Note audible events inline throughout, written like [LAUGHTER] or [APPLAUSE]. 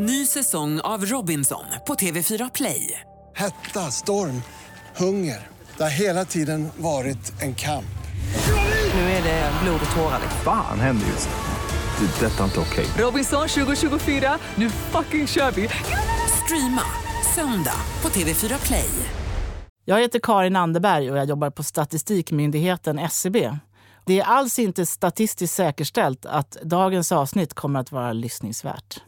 Ny säsong av Robinson på TV4 Play. Hetta, storm, hunger. Det har hela tiden varit en kamp. Nu är det blod och tårar. Fan händer just nu. Det. är Detta är inte okej. Robinson 2024, nu fucking kör vi! Streama söndag på TV4 Play. Jag heter Karin Anderberg och jag jobbar på Statistikmyndigheten SCB. Det är alls inte statistiskt säkerställt att dagens avsnitt kommer att vara lyssningsvärt.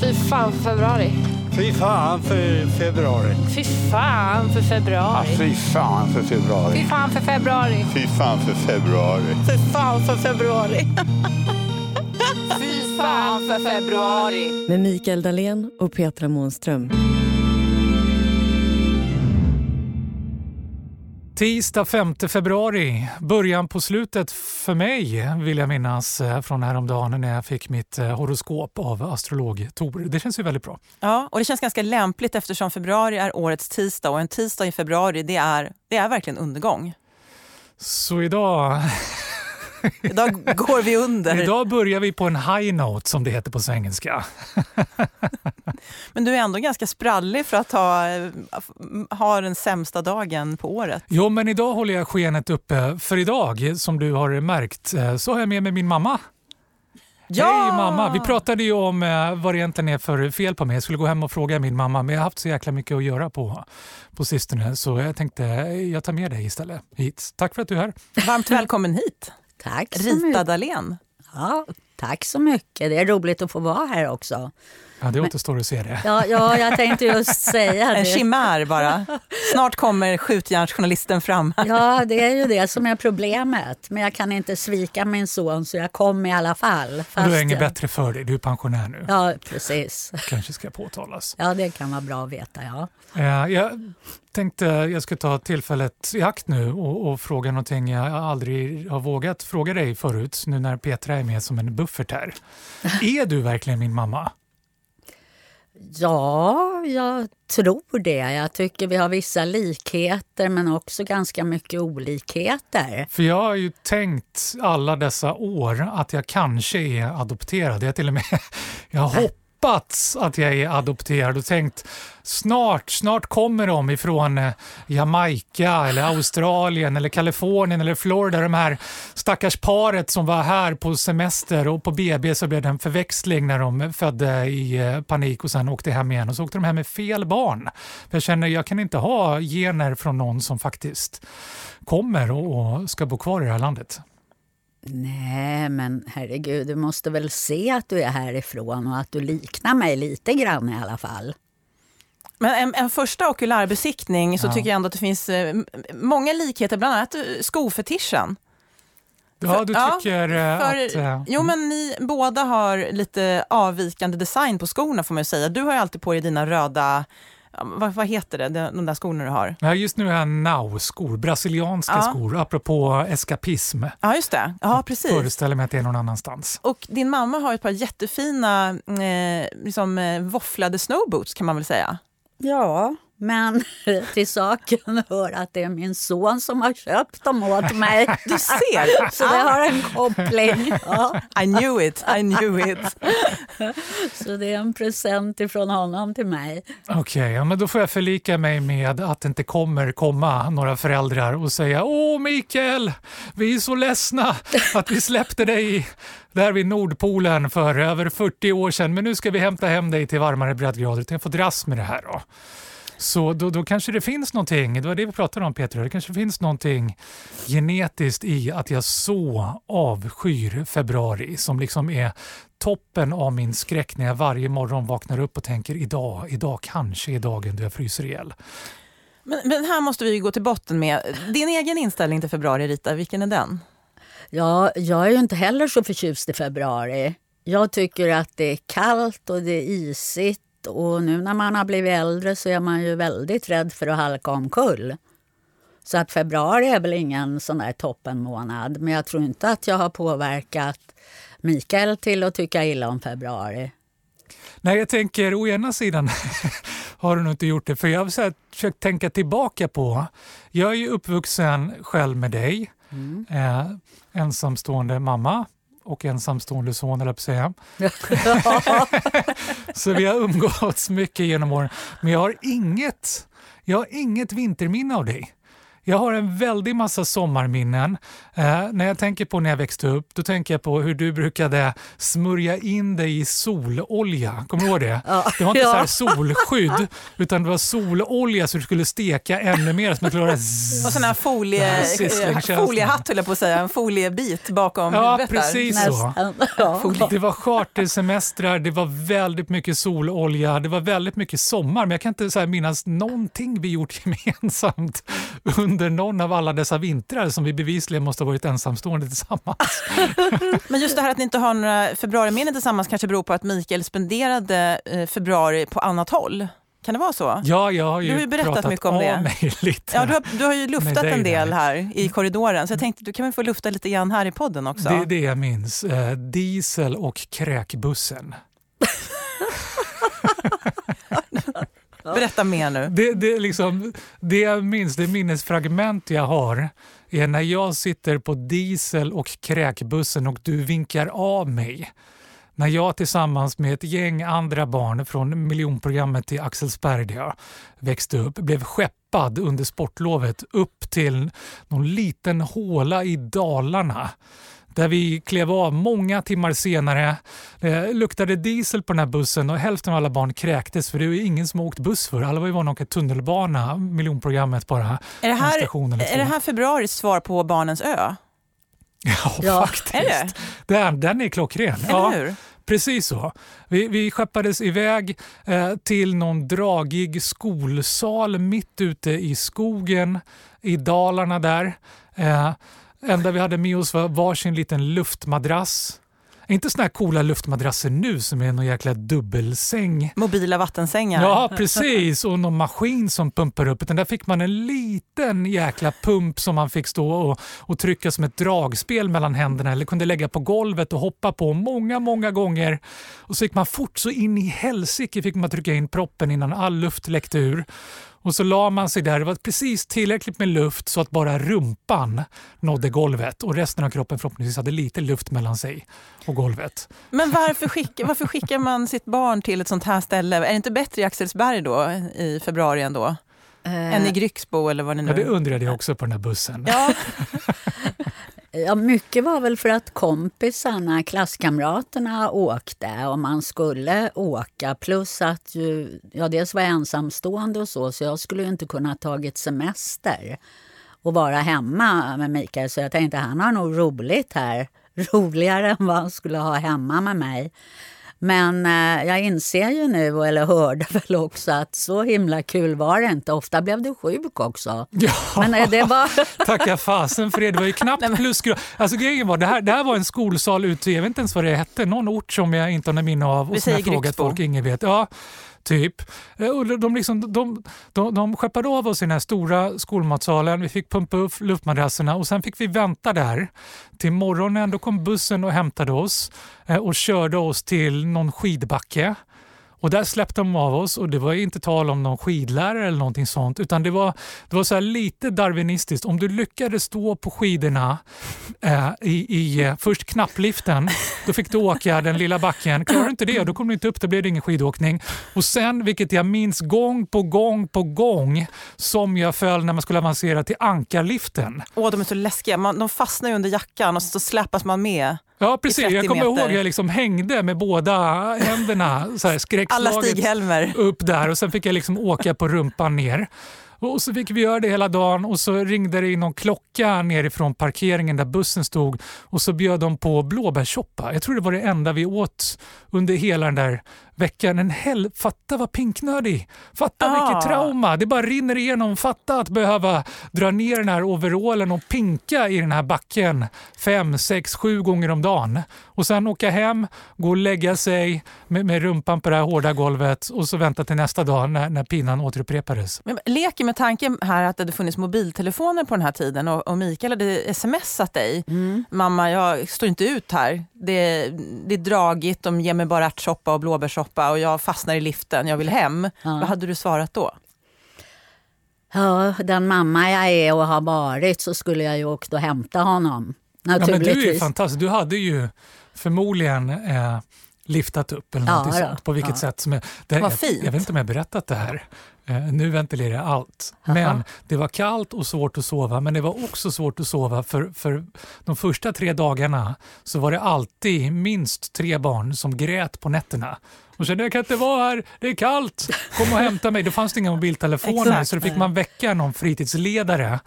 Fy fan för februari. Fy fan för februari. Fy fan för februari. Fy fan för februari. Fy fan för februari. Fy fan för februari. Fy fan för februari. fy fan för februari. Med Mikael Dahlén och Petra Månström. Tisdag 5 februari, början på slutet för mig vill jag minnas eh, från häromdagen när jag fick mitt eh, horoskop av astrolog Tor. Det känns ju väldigt bra. Ja, och det känns ganska lämpligt eftersom februari är årets tisdag och en tisdag i februari det är, det är verkligen undergång. Så idag [LAUGHS] Idag går vi under. Idag börjar vi på en high note som det heter på svengelska. [LAUGHS] Men du är ändå ganska sprallig för att ha, ha den sämsta dagen på året. Jo, men idag håller jag skenet uppe. För idag, som du har märkt, eh, så har jag med mig min mamma. Ja! Hej mamma! Vi pratade ju om eh, vad det egentligen är för fel på mig. Jag skulle gå hem och fråga min mamma, men jag har haft så jäkla mycket att göra på, på sistone. Så jag tänkte, jag tar med dig istället hit. Tack för att du är här. Varmt välkommen hit! Tack Rita. Dahlén. Ja, tack så mycket. Det är roligt att få vara här också. Ja, det återstår att se det. Ja, ja jag tänkte just säga En det. chimär bara. Snart kommer skjutjärnsjournalisten fram. Ja, det är ju det som är problemet. Men jag kan inte svika min son så jag kom i alla fall. Fast du är inget jag- bättre för dig, du är pensionär nu. Ja, precis. Kanske ska påtalas. Ja, det kan vara bra att veta, ja. Eh, Jag tänkte jag skulle ta tillfället i akt nu och, och fråga någonting jag aldrig har vågat fråga dig förut, nu när Petra är med som en buffert här. [LAUGHS] Är du verkligen min mamma? Ja, jag tror det. Jag tycker vi har vissa likheter men också ganska mycket olikheter. För jag har ju tänkt alla dessa år att jag kanske är adopterad. Jag till och med [LAUGHS] jag har hoppats att jag är adopterad och tänkt snart, snart kommer de ifrån eh, Jamaica eller Australien eller Kalifornien eller Florida. De här stackars paret som var här på semester och på BB så blev det en förväxling när de födde i eh, panik och sen åkte hem igen och så åkte de hem med fel barn. För jag känner jag kan inte ha gener från någon som faktiskt kommer och ska bo kvar i det här landet. Nej, men herregud, du måste väl se att du är härifrån och att du liknar mig lite grann i alla fall. Men en, en första okulärbesiktning så Ja. tycker jag ändå att det finns eh, många likheter, bland annat eh, skofetischen. Ja, du Ja, tycker eh, För, att... jo, men ni båda har lite avvikande design på skorna får man ju säga. Du har ju alltid på dig dina röda, ja, vad, vad heter det, de de där skorna du har? Ja, just nu har jag now-skor, brasilianska Ja. skor, apropå eskapism. Ja, just det. Ja, precis. Föreställer mig att det är någon annanstans. Och din mamma har ett par jättefina eh, liksom, eh, våfflade snowboots kan man väl säga. Ja, men [LAUGHS] till saken hör att det är min son som har köpt dem åt mig. Du ser! [LAUGHS] Så det har en koppling. [LAUGHS] Ja, I knew it, I knew it. så det är en present ifrån honom till mig. Okej, ja, men då får jag förlika mig med att det inte kommer komma några föräldrar och säga Åh Mikael, vi är så ledsna att vi släppte dig där vid Nordpolen för över 40 år sedan, men nu ska vi hämta hem dig till varmare breddgrader. Jag får dras med det här då. Så då, då kanske det finns någonting, det var det vi pratade om Peter, det kanske finns någonting genetiskt i att jag så avskyr februari som liksom är toppen av min skräck när jag varje morgon vaknar upp och tänker idag, idag kanske är dagen då jag fryser ihjäl. Men, men här måste vi ju gå till botten med. Din egen inställning till februari, Rita, vilken är den? Ja, jag är ju inte heller så förtjust i februari. Jag tycker att det är kallt och det är isigt och nu när man har blivit äldre så är man ju väldigt rädd för att halka omkull. Så att februari är väl ingen sån där toppenmånad. Men jag tror inte att jag har påverkat Mikael till att tycka illa om februari. Nej, jag tänker å ena sidan [LAUGHS] har du nog inte gjort det, för jag har försökt tänka tillbaka på, jag är ju uppvuxen själv med dig, eh, ensamstående mamma och ensamstående son, eller säga. [LAUGHS] Så vi har umgåtts mycket genom åren. Men jag har inget, jag har inget vinterminne av dig. Jag har en väldig massa sommarminnen. Eh, när jag tänker på när jag växte upp, då tänker jag på hur du brukade smörja in dig i sololja. Kommer du ihåg det? Ja. Det var inte Ja. så här solskydd, utan det var sololja så du skulle steka ännu mer. Så man skulle zzz. Och sån här folie, eh, foliehatt höll jag på att säga, en foliebit bakom Ja, huvudet där. precis så. Nästan. Ja. Det var chartersemestrar, det var väldigt mycket sololja, det var väldigt mycket sommar. Men jag kan inte så här minnas någonting vi gjort [LAUGHS] gemensamt under någon av alla dessa vintrar som vi bevisligen måste ha varit ensamstående tillsammans. [LAUGHS] Men just det här att ni inte har några februariminnen tillsammans kanske beror på att Mikael spenderade eh, februari på annat håll. Kan det vara så? Ja, jag har ju, Du har ju berättat mycket om det. mig lite. Ja, du har, du har ju luftat en del här i korridoren, så jag tänkte du kan väl få lufta lite grann här i podden också. Det är det jag minns. Eh, diesel och kräkbussen. [LAUGHS] Berätta mer nu. Det, det, liksom, det jag minns, det minnesfragment jag har är när jag sitter på diesel och kräkbussen och du vinkar av mig. När jag tillsammans med ett gäng andra barn från miljonprogrammet i Axelsberg där jag växte upp blev skeppad under sportlovet upp till någon liten håla i Dalarna där vi klev av många timmar senare. Det luktade diesel på den här bussen och hälften av alla barn kräktes för det är ingen som har åkt buss för. Alla var ju vana att åka tunnelbana, miljonprogrammet bara. Är det, här, är det här februaris svar på Barnens ö? [LAUGHS] Ja, Ja. faktiskt. Är det? Den, den är klockren. Eller Ja, hur? Precis så. Vi, vi skeppades iväg eh, till någon dragig skolsal mitt ute i skogen i Dalarna där. Eh, enda vi hade med oss var varsin liten luftmadrass. Inte såna här coola luftmadrasser nu som är någon jäkla dubbelsäng. Mobila vattensängar. Ja, precis. Och någon maskin som pumpar upp. Utan där fick man en liten jäkla pump som man fick stå och, och trycka som ett dragspel mellan händerna eller kunde lägga på golvet och hoppa på många, många gånger. Och så gick man fort så in i helsike fick man trycka in proppen innan all luft läckte ur. Och så la man sig där. Det var precis tillräckligt med luft så att bara rumpan nådde golvet och resten av kroppen förhoppningsvis hade lite luft mellan sig och golvet. Men varför, skick, varför skickar man sitt barn till ett sånt här ställe? Är det inte bättre i Axelsberg då i februari ändå? Än i Grycksbo eller vad det nu Ja, det undrade jag också på den här bussen. Ja, [LAUGHS] Ja, mycket var väl för att kompisarna, klasskamraterna åkte och man skulle åka. Plus att ju, ja, dels var jag ensamstående och så, så jag skulle ju inte kunna tagit semester och vara hemma med Mikael. Så jag tänkte han har nog roligt här. [LAUGHS] Roligare än vad han skulle ha hemma med mig. Men eh, jag inser ju nu, eller hörde [LAUGHS] väl också, att så himla kul var det inte. Ofta blev du sjuk också. Ja. Men eh, det var... [LAUGHS] Tacka fasen för det. Det var ju knappt plusgrad. Alltså grejen var, det här, det här var en skolsal ute jag vet inte ens vad det hette, någon ort som jag inte har minne av. Vi Och som jag säger frågat Grycksbo. folk, ingen vet. Ja, typ. Eh, och de, liksom, de, de, de skeppade av oss i den här stora skolmatsalen. Vi fick pumpa upp luftmadrasserna och sen fick vi vänta där till morgonen. Då kom bussen och hämtade oss eh, och körde oss till någon skidbacke. Och där släppte de av oss och det var inte tal om någon skidlärare eller någonting sånt utan det var, det var så här lite darwinistiskt. Om du lyckades stå på skidorna eh, i, i eh, först knappliften, då fick du åka den lilla backen. Klarar du inte det, då kom du inte upp, då blev det ingen skidåkning. Och sen, vilket jag minns gång på gång på gång, som jag föll när man skulle avancera till ankarliften. Åh, de är så läskiga. Man, de fastnar ju under jackan och så släpas man med. Ja, precis. 30 Jag kommer ihåg meter. jag liksom hängde med båda händerna så här, [LAUGHS] skräckslaget upp där och sen fick jag liksom åka på rumpan ner. Och så fick vi göra det hela dagen och så ringde det in någon klocka nerifrån parkeringen där bussen stod och så bjöd de på blåbärssoppa. Jag tror det var det enda vi åt under hela den där veckan. En hel, fatta vad pinknödig! Fatta Ah. vilket trauma! Det bara rinner igenom. Fatta att behöva dra ner den här overallen och pinka i den här backen fem, sex, sju gånger om dagen. Och sen åka hem, gå och lägga sig med, med rumpan på det här hårda golvet och så vänta till nästa dag när, när pinan återupprepades. Men leker med tanken här att det hade funnits mobiltelefoner på den här tiden och, och Mikael hade smsat dig. Mamma, jag står inte ut här. Det, det är dragigt, de ger mig bara ärtsoppa och blåbärssoppa och jag fastnar i liften, jag vill hem. Vad hade du svarat då? Ja, den mamma jag är och har varit så skulle jag ju åkt och hämta honom. Ja, men du är ju naturligtvis. fantastisk. Du hade ju förmodligen eh, liftat upp eller Ja, sånt. På vilket Ja. sätt som är, det, Vad jag, fint. jag vet inte om jag har berättat det här. Eh, nu ventilerar jag allt. Men det var kallt och svårt att sova. Men det var också svårt att sova för, för de första tre dagarna så var det alltid minst tre barn som grät på nätterna. Och kände jag kan inte vara här, det är kallt, kom och hämta mig. Då fanns det inga mobiltelefoner så då fick man väcka någon fritidsledare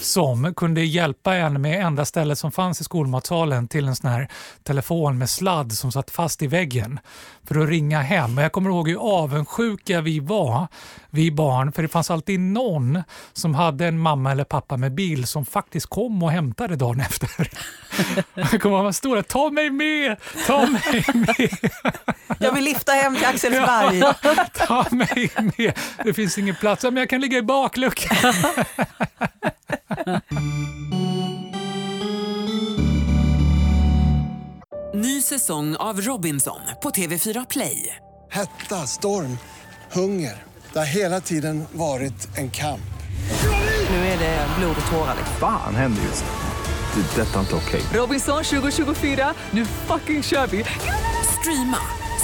som kunde hjälpa en med enda stället som fanns i skolmatsalen till en sån här telefon med sladd som satt fast i väggen för att ringa hem. Och jag kommer ihåg hur avundsjuka vi var, vi barn, för det fanns alltid någon som hade en mamma eller pappa med bil som faktiskt kom och hämtade dagen efter. [LAUGHS] Jag kommer ihåg, man stod där, ta mig med, ta mig med. Jag vill lyfta hem till Axelsberg. Ta mig med! Det finns ingen plats. Ja, Men jag kan ligga i bakluckan. Ny säsong av Robinson på TV4 Play. Hetta, storm, hunger. Det har hela tiden varit en kamp. Nu är det blod och tårar. Fan händer just nu. Det. är Detta är inte okej. Robinson 2024, nu fucking kör vi! Streama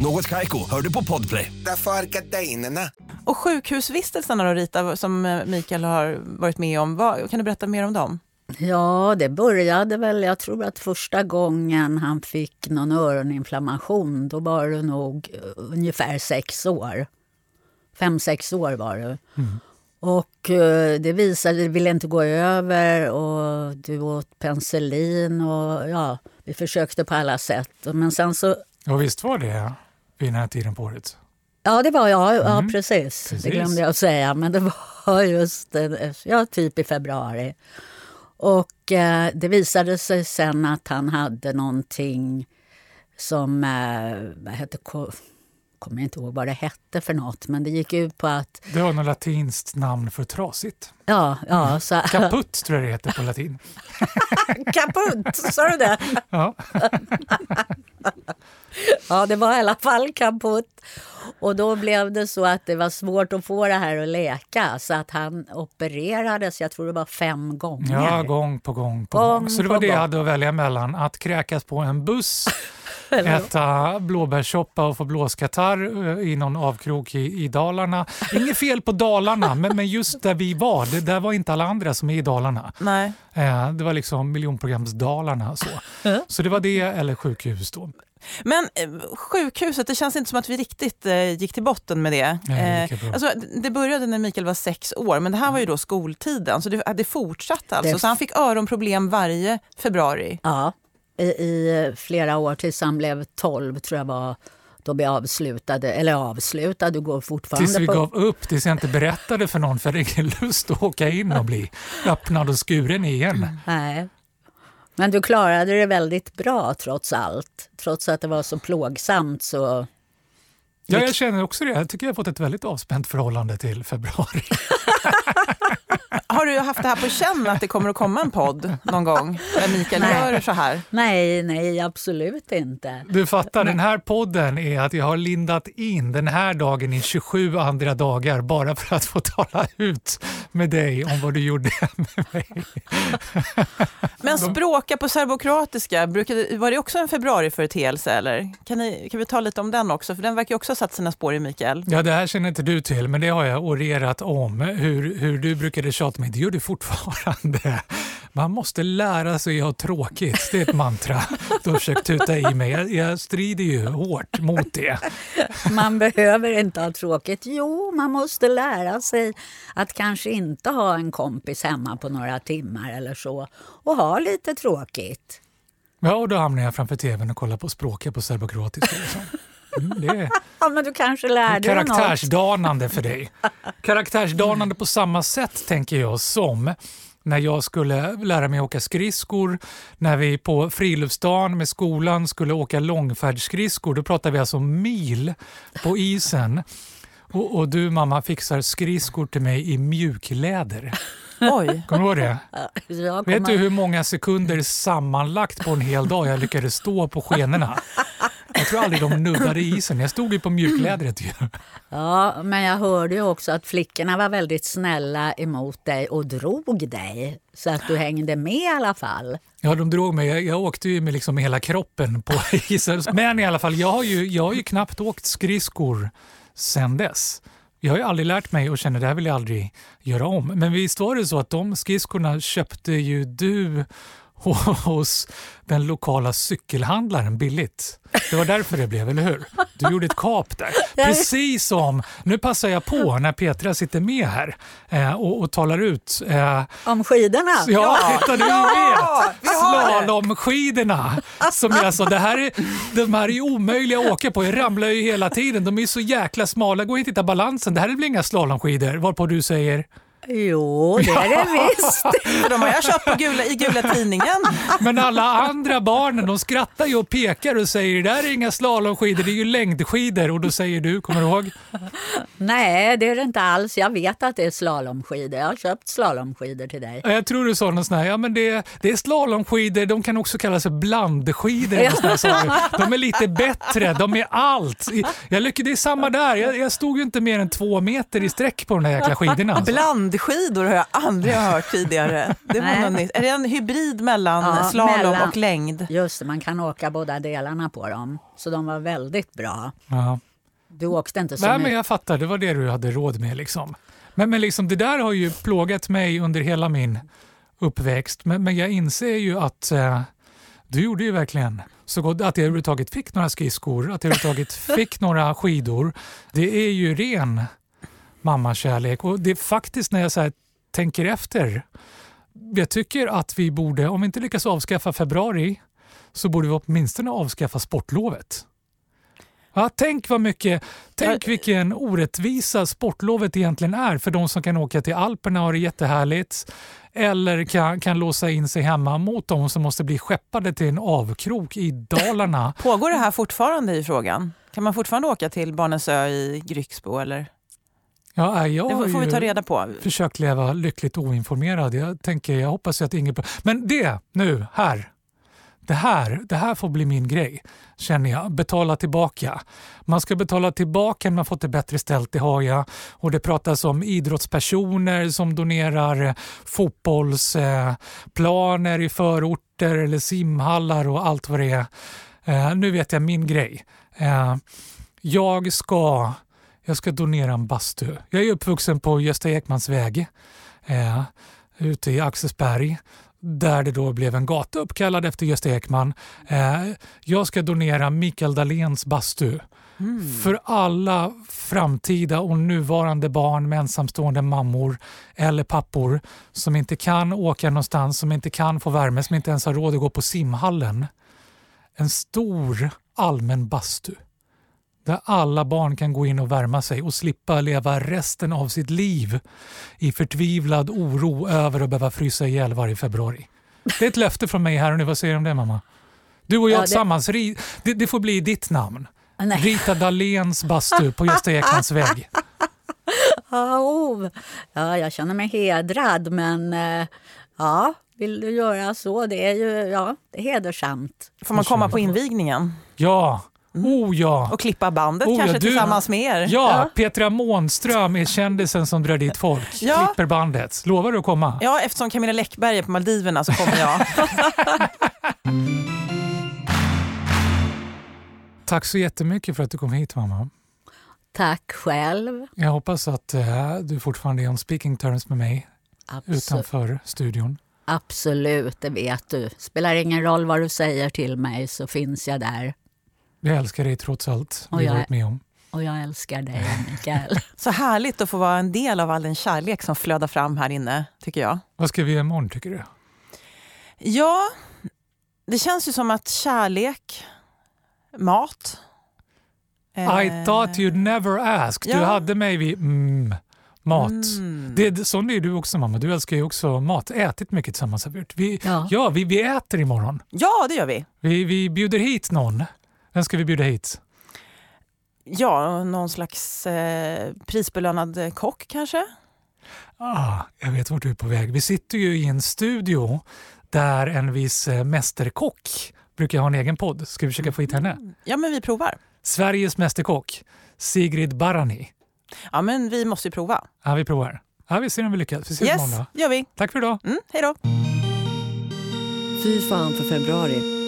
Något Kaiko, hör du på Podplay. Därför är gardinerna. Och sjukhusvistelserna då Rita, som eh, Mikael har varit med om, vad, kan du berätta mer om dem? Ja, det började väl, jag tror att första gången han fick någon öroninflammation, då var det nog eh, ungefär sex år. Fem, sex år var det. Och eh, det visade, det ville inte gå över och du åt penicillin och ja, vi försökte på alla sätt. Men sen så, Och visst var det vid den här tiden på året? ja det var jag, ja Mm. precis. Precis. Det glömde jag säga, men det [LAUGHS] var just, eh, ja typ i februari. Och eh, det visade sig sen att han hade någonting som, eh, hette, kommer inte ihåg vad det hette för något, men det gick ut på att, Det var något latinskt namn för trasigt. ja, ja, så, Kaputt tror jag det heter på latin. [LAUGHS] kaputt, sa du det? Ja. [LAUGHS] Ja, det var i alla fall kaputt. Och då blev det så att det var svårt att få det här att läka, så att han opererades, jag tror det var fem gånger. ja, gång på gång på Gång gång. Så det var det jag hade att välja mellan. Att kräkas på en buss, [LAUGHS] äta blåbärssoppa och få blåskatarr eh, i någon avkrok i, i Dalarna. Inget fel på Dalarna, [LAUGHS] men, men just där vi var, det där var inte alla andra som är i Dalarna. Nej. Eh, det var liksom miljonprogramsdalarna. Så. så det var det eller sjukhus då. Men eh, sjukhuset, det känns inte som att vi riktigt eh, gick till botten med det. Nej, lika bra. alltså, det började när Mikael var sex år, men det här var ju då skoltiden, så det, det fortsatte alltså. Det- Så han fick öronproblem varje februari. Ja, i, i flera år tills han blev 12 tror jag var då vi avslutade, eller avslutade, du går fortfarande Tills vi på... gav upp, tills jag inte berättade för någon för jag hade ingen lust att åka in och bli öppnad och skuren igen. Nej. Men du klarade det väldigt bra trots allt. Trots att det var så plågsamt så... Ja, jag känner också det. Jag tycker jag har fått ett väldigt avspänt förhållande till februari. [LAUGHS] [LAUGHS] Har du haft det här på känn att det kommer att komma en podd någon gång där Mikael Nej. gör så här? Nej, nej, absolut inte. Du fattar, den här podden är att jag har lindat in den här dagen i 27 andra dagar bara för att få tala ut med dig om vad du gjorde [LAUGHS] med mig. Men språka på serbokroatiska, brukade, var det också en februariföreteelse eller? Kan, ni, kan vi ta lite om den också? För den verkar ju också ha satt sina spår i Mikael. Ja, det här känner inte du till, men det har jag orerat om. Hur, hur du brukade tjata mig, det gör du fortfarande. Man måste lära sig att ha tråkigt, det är ett mantra du har försökt tuta i mig. Jag, jag strider ju hårt mot det. Man behöver inte ha tråkigt. Jo, man måste lära sig att kanske inte ha en kompis hemma på några timmar eller så och ha lite tråkigt. Ja, och då hamnar jag framför tvn och kollar på språket på serbokroatiska. Liksom. Mm, det är Ja, men du kanske lärde dig karaktärsdanande för dig. [LAUGHS] Karaktärsdanande på samma sätt tänker jag som när jag skulle lära mig åka skridskor, när vi på friluftsdagen med skolan skulle åka långfärdsskridskor. Då pratade vi alltså om mil på isen. Och, och du mamma fixar skridskor till mig i mjukläder. Oj. Kommer du ihåg det? Jag Vet kommer- du hur många sekunder sammanlagt på en hel dag jag lyckades stå på skenorna? [LAUGHS] Jag tror aldrig de nuddade isen. Jag stod ju på mjuklädret ju. Ja, men jag hörde ju också att flickorna var väldigt snälla emot dig och drog dig. Så att du hängde med i alla fall. Ja, de drog mig. Jag, jag åkte ju med liksom hela kroppen på [LAUGHS] isen. Men i alla fall, jag har ju, jag har ju knappt åkt skridskor sen dess. Jag har ju aldrig lärt mig och känner det här vill jag aldrig göra om. Men visst var det så att de skridskorna köpte ju du [LAUGHS] hos den lokala cykelhandlaren billigt. Det var därför det blev, eller hur? Du gjorde ett kap där. [LAUGHS] Precis som, nu passar jag på när Petra sitter med här eh, och, och talar ut. Eh, Om skidorna? Ja, titta [LAUGHS] du Ja, vet! Slalomskidorna. Som jag sa, det här är, de här är omöjliga att åka på. Jag ramlar ju hela tiden. De är så jäkla smala, går inte att hitta balansen. Det här är väl inga slalomskidor? Varpå du säger? Jo, det är det [LAUGHS] visst. För de har jag köpt på gula, i gula tidningen. Men alla andra barnen de skrattar ju och pekar och säger det där är inga slalomskidor, det är ju längdskidor. Och då säger du, kommer du ihåg? Nej, det är det inte alls. Jag vet att det är slalomskidor. Jag har köpt slalomskidor till dig. Ja, Jag tror du sa något sånt här, ja men det, det är slalomskidor, de kan också kallas för blandskidor. [LAUGHS] De är lite bättre, de är allt. Jag lyckades, det är samma där, jag, jag stod ju inte mer än två meter i sträck på de där jäkla skidorna. Alltså. Blandskidor har jag aldrig hört tidigare. Det var något. Är det en hybrid mellan Ja, slalom mellan. och längd? Just det, man kan åka båda delarna på dem. Så de var väldigt bra. Ja. Du åkte inte så Nej, men jag fattar, det var det du hade råd med. Liksom. Men, men liksom, det där har ju plågat mig under hela min uppväxt. Men, men jag inser ju att eh, du gjorde ju verkligen så gott att jag överhuvudtaget fick några skridskor, att jag överhuvudtaget [LAUGHS] fick några skidor. Det är ju ren mammakärlek och det är faktiskt när jag så tänker efter. Jag tycker att vi borde, om vi inte lyckas avskaffa februari, så borde vi åtminstone avskaffa sportlovet. Ja, tänk vad mycket, tänk vilken orättvisa sportlovet egentligen är för de som kan åka till Alperna och ha det jättehärligt eller kan, kan låsa in sig hemma mot de som måste bli skeppade till en avkrok i Dalarna. [LAUGHS] Pågår det här fortfarande i frågan? Kan man fortfarande åka till Barnens ö i Grycksbo? Eller? Ja, nej, jag Det får vi ta reda på. försökt leva lyckligt oinformerad. Jag, tänker, jag hoppas att ingen... Men det, nu, här. Det här, det här får bli min grej, känner jag. Betala tillbaka. Man ska betala tillbaka när man fått det bättre ställt, det har jag. Och det pratas om idrottspersoner som donerar fotbollsplaner i förorter eller simhallar och allt vad det är. Eh, nu vet jag min grej. Eh, jag ska jag ska donera en bastu. Jag är uppvuxen på Gösta Ekmans väg eh, ute i Axelsberg där det då blev en gata uppkallad efter Gösta Ekman. Eh, jag ska donera Mikael Dahléns bastu för alla framtida och nuvarande barn med ensamstående mammor eller pappor som inte kan åka någonstans, som inte kan få värme, som inte ens har råd att gå på simhallen. En stor allmän bastu där alla barn kan gå in och värma sig och slippa leva resten av sitt liv i förtvivlad oro över att behöva frysa ihjäl varje februari. Det är ett löfte från mig här och nu. Vad säger du om det mamma? Du och jag Ja, det- tillsammans, det, det får bli ditt namn. Nej. Rita Dahléns bastu på Gösta Ekmans väg. [LAUGHS] Oh. Ja, jag känner mig hedrad, men eh, ja, vill du göra så? Det är ju ja, det är hedersamt. Får man komma på invigningen? Ja, oh ja. Och klippa bandet Oh, ja, kanske du- tillsammans med er? Ja, Petra Månström är kändisen som drar dit folk. [LAUGHS] Ja. Klipper bandet. Lovar du att komma? Ja, eftersom Camilla Läckberg är på Maldiverna så kommer jag. [LAUGHS] Tack så jättemycket för att du kom hit mamma. Tack själv. Jag hoppas att eh, du fortfarande är on speaking terms med mig Absolut. utanför studion. Absolut, det vet du. Spelar ingen roll vad du säger till mig så finns jag där. Jag älskar dig trots allt Och vi har jag- varit med om. Och jag älskar dig, Mikael. [LAUGHS] Så härligt att få vara en del av all den kärlek som flödar fram här inne, tycker jag. Vad ska vi göra imorgon tycker du? Ja, det känns ju som att kärlek, mat... I eh, thought you'd never ask. Du ja. hade mig vid mm, Mat. Mm. Det, det, sån är du också mamma. Du älskar ju också mat. Ätit mycket tillsammans har vi gjort. Vi, Ja. ja, vi, vi äter imorgon. Ja, det gör vi. Vi, vi bjuder hit någon. Vem ska vi bjuda hit? Ja, någon slags eh, prisbelönad eh, kock kanske? Ah, jag vet vart du är på väg. Vi sitter ju i en studio där en viss eh, mästerkock brukar ha en egen podd. Ska vi försöka få hit henne? Ja, men vi provar. Sveriges mästerkock, Sigrid Barani. Ja, men vi måste ju prova. Ja, vi provar. Ja, vi ser om vi lyckas. Vi ses Yes, imorgon då. gör vi. Tack för idag. Mm, hej då. Fy fan för februari